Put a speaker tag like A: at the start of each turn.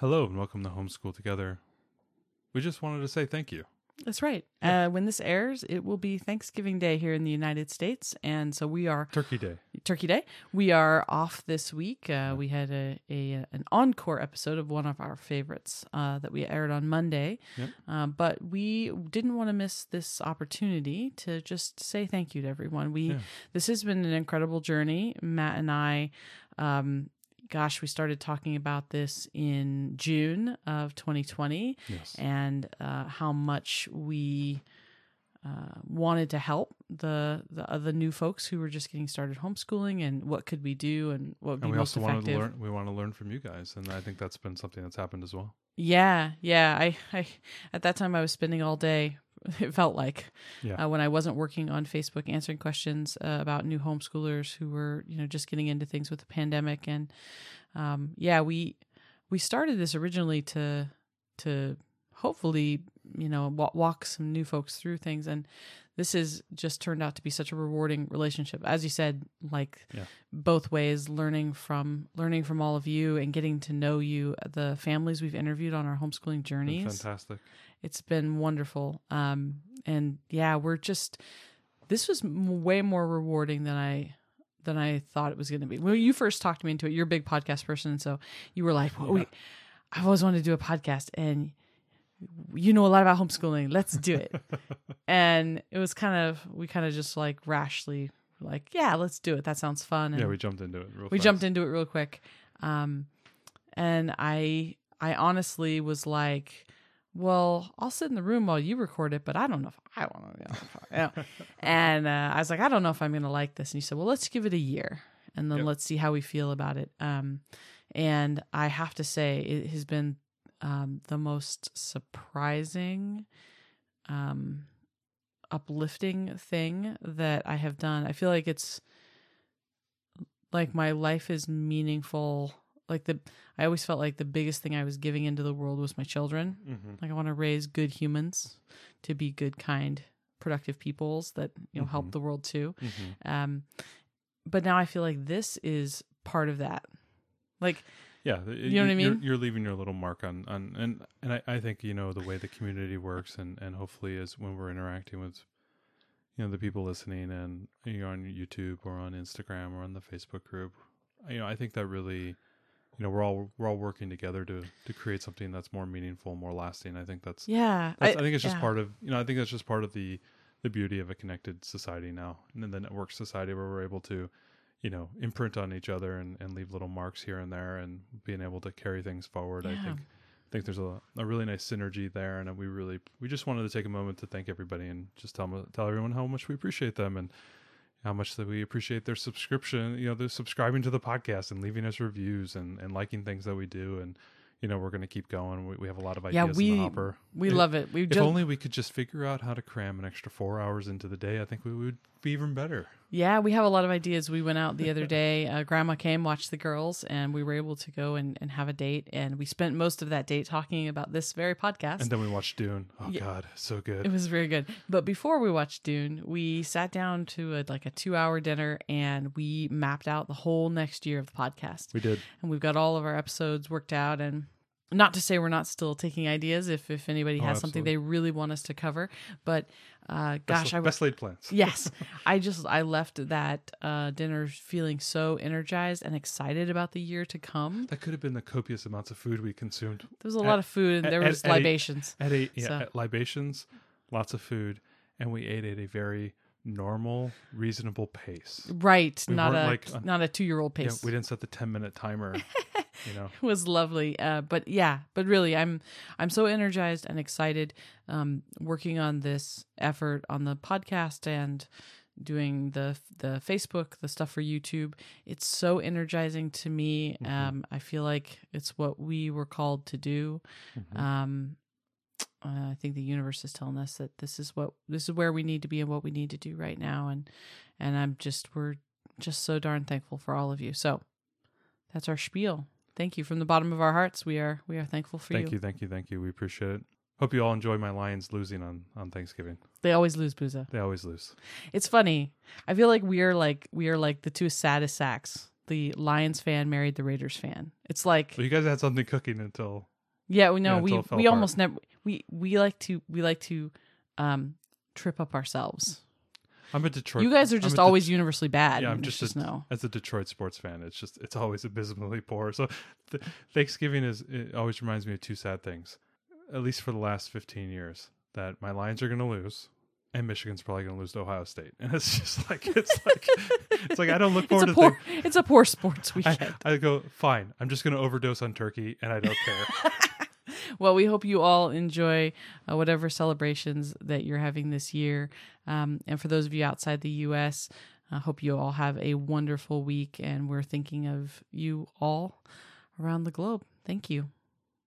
A: Hello and welcome to Homeschool Together. We just wanted to say thank you.
B: That's right. Uh, when this airs, it will be Thanksgiving Day here in the United States, and so we are
A: Turkey Day.
B: Turkey Day. We are off this week. Uh, we had a, a an encore episode of one of our favorites uh, that we aired on Monday,
A: Yep.
B: uh, but we didn't want to miss this opportunity to just say thank you to everyone. We
A: Yeah.
B: this has been an incredible journey. Matt and I. Um, Gosh, we started talking about this in June of 2020
A: Yes.
B: and uh, how much we uh, wanted to help the the other new folks who were just getting started homeschooling and what could we do and what would be
A: And we
B: most
A: also wanted to learn we want to learn from you guys and I think that's been something that's happened as well.
B: Yeah, yeah. I, I at that time I was spending all day. It felt like
A: Yeah.
B: uh, when I wasn't working on Facebook answering questions uh, about new homeschoolers who were you know just getting into things with the pandemic and um, yeah we we started this originally to to hopefully you know walk some new folks through things. And this has just turned out to be such a rewarding relationship. As you said like
A: Yeah.
B: both ways learning from learning from all of you and getting to know you the families we've interviewed on our homeschooling
A: Been
B: journeys.
A: fantastic.
B: it's been wonderful. Um and yeah we're just this was m- way more rewarding than i than i thought it was going to be. When you first talked me into it you're a big podcast person. So you were like well, we, i've always wanted to do a podcast. And you know a lot about homeschooling. Let's do it. And it was kind of we kind of just like rashly like yeah let's do it. That sounds fun. And
A: Yeah, we jumped into it real
B: we
A: fast.
B: jumped into it real quick. Um and i i honestly was like well i'll sit in the room while you record it but i don't know if i want to you know. and uh, i was like i don't know if i'm gonna like this. And you said well let's give it a year and then
A: Yep.
B: let's see how we feel about it. Um and i have to say it has been um the most surprising um uplifting thing that i have done i feel like it's like my life is meaningful like the i always felt like the biggest thing i was giving into the world was my children
A: Mhm.
B: like i want to raise good humans to be good kind productive peoples that you know help
A: Mhm.
B: the world too
A: Mhm.
B: um but now i feel like this is part of that like
A: Yeah, th-
B: You know what I
A: you're-
B: mean?
A: You're leaving your little mark on, on and and I, I think you know the way the community works, and and hopefully is when we're interacting with, you know, the people listening, and you know on YouTube or on Instagram or on the Facebook group, you know, I think that really, you know, we're all we're all working together to to create something that's more meaningful, more lasting. I think that's,
B: yeah
A: that's I, think it's just
B: yeah.
A: part of you know I think that's just part of the the beauty of a connected society now, and the network society where we're able to you know imprint on each other and, and leave little marks here and there and being able to carry things forward i think I think there's a, a really nice synergy there and we really we just wanted to take a moment to thank everybody and just tell tell everyone how much we appreciate them and how much that we appreciate their subscription you know they're subscribing to the podcast and leaving us reviews and, and liking things that we do and you know we're going to keep going. We, we have a lot of ideas
B: yeah
A: in
B: we
A: the hopper.
B: we
A: If-
B: love it. We
A: if
B: just
A: only we could just figure out how to cram an extra four hours into the day i think we would be even better
B: Yeah, we have a lot of ideas. We went out the other day. Uh, grandma came, watched the girls, and we were able to go and, and have a date. And we spent most of that date talking about this very podcast.
A: And then we watched Dune. Oh
B: Yeah.
A: God, so good.
B: it was very good. But before we watched Dune, we sat down to a, like a two hour dinner and we mapped out the whole next year of the podcast.
A: we did.
B: And we've got all of our episodes worked out. And not to say we're not still taking ideas if, if anybody
A: Oh,
B: has something they really want us to cover. But uh, gosh,
A: best,
B: I
A: best laid plans.
B: yes i just i left that uh dinner feeling so energized and excited about the year to come
A: That could have been the copious amounts of food we consumed
B: there was a
A: At-
B: lot of food and there was libations
A: at a yeah,
B: So-
A: at libations, lots of food, and we ate at a very normal, reasonable pace.
B: right
A: We
B: not a
A: like, uh,
B: not a two-year-old
A: Yeah,
B: pace
A: we didn't set the ten minute timer. you know,
B: it was lovely uh, but yeah but really i'm i'm so energized and excited um, working on this effort on the podcast and doing the the facebook the stuff for youtube. It's so energizing to me.
A: Mhm.
B: um, i feel like it's what we were called to do.
A: Mhm.
B: um, uh, i think the universe is telling us that this is what this is where we need to be and what we need to do right now. And and i'm just we're just so darn thankful for all of you. So that's our spiel thank you from the bottom of our hearts we are we are thankful for you.
A: thank you, thank you, thank you. We appreciate it. Hope you all enjoy my Lions losing on on Thanksgiving.
B: they always lose booza
A: They always lose.
B: it's funny i feel like we are like we are like the two saddest sacks the Lions fan married the Raiders fan. It's like
A: Well, you guys had something cooking until
B: yeah, we know
A: yeah,
B: we
A: until it fell
B: we
A: apart.
B: almost never we we like to we like to um trip up ourselves.
A: I'm a Detroit.
B: you guys are just always
A: Det-
B: universally bad.
A: yeah, I'm just,
B: just
A: a,
B: no.
A: as a Detroit sports fan. It's just it's always abysmally poor. So th- Thanksgiving is it always reminds me of two sad things. At least for the last 15 years, that my Lions are going to lose. And Michigan's probably going to lose to Ohio State, and it's just like it's like it's like I don't look
B: It's
A: forward
B: a
A: to
B: poor
A: things.
B: it's a poor sports
A: I,
B: weekend.
A: I go fine. I'm just going to overdose on turkey, and I don't care.
B: Well, we hope you all enjoy uh, whatever celebrations that you're having this year. Um, and for those of you outside the U.S., I hope you all have a wonderful week. And we're thinking of you all around the globe. Thank you.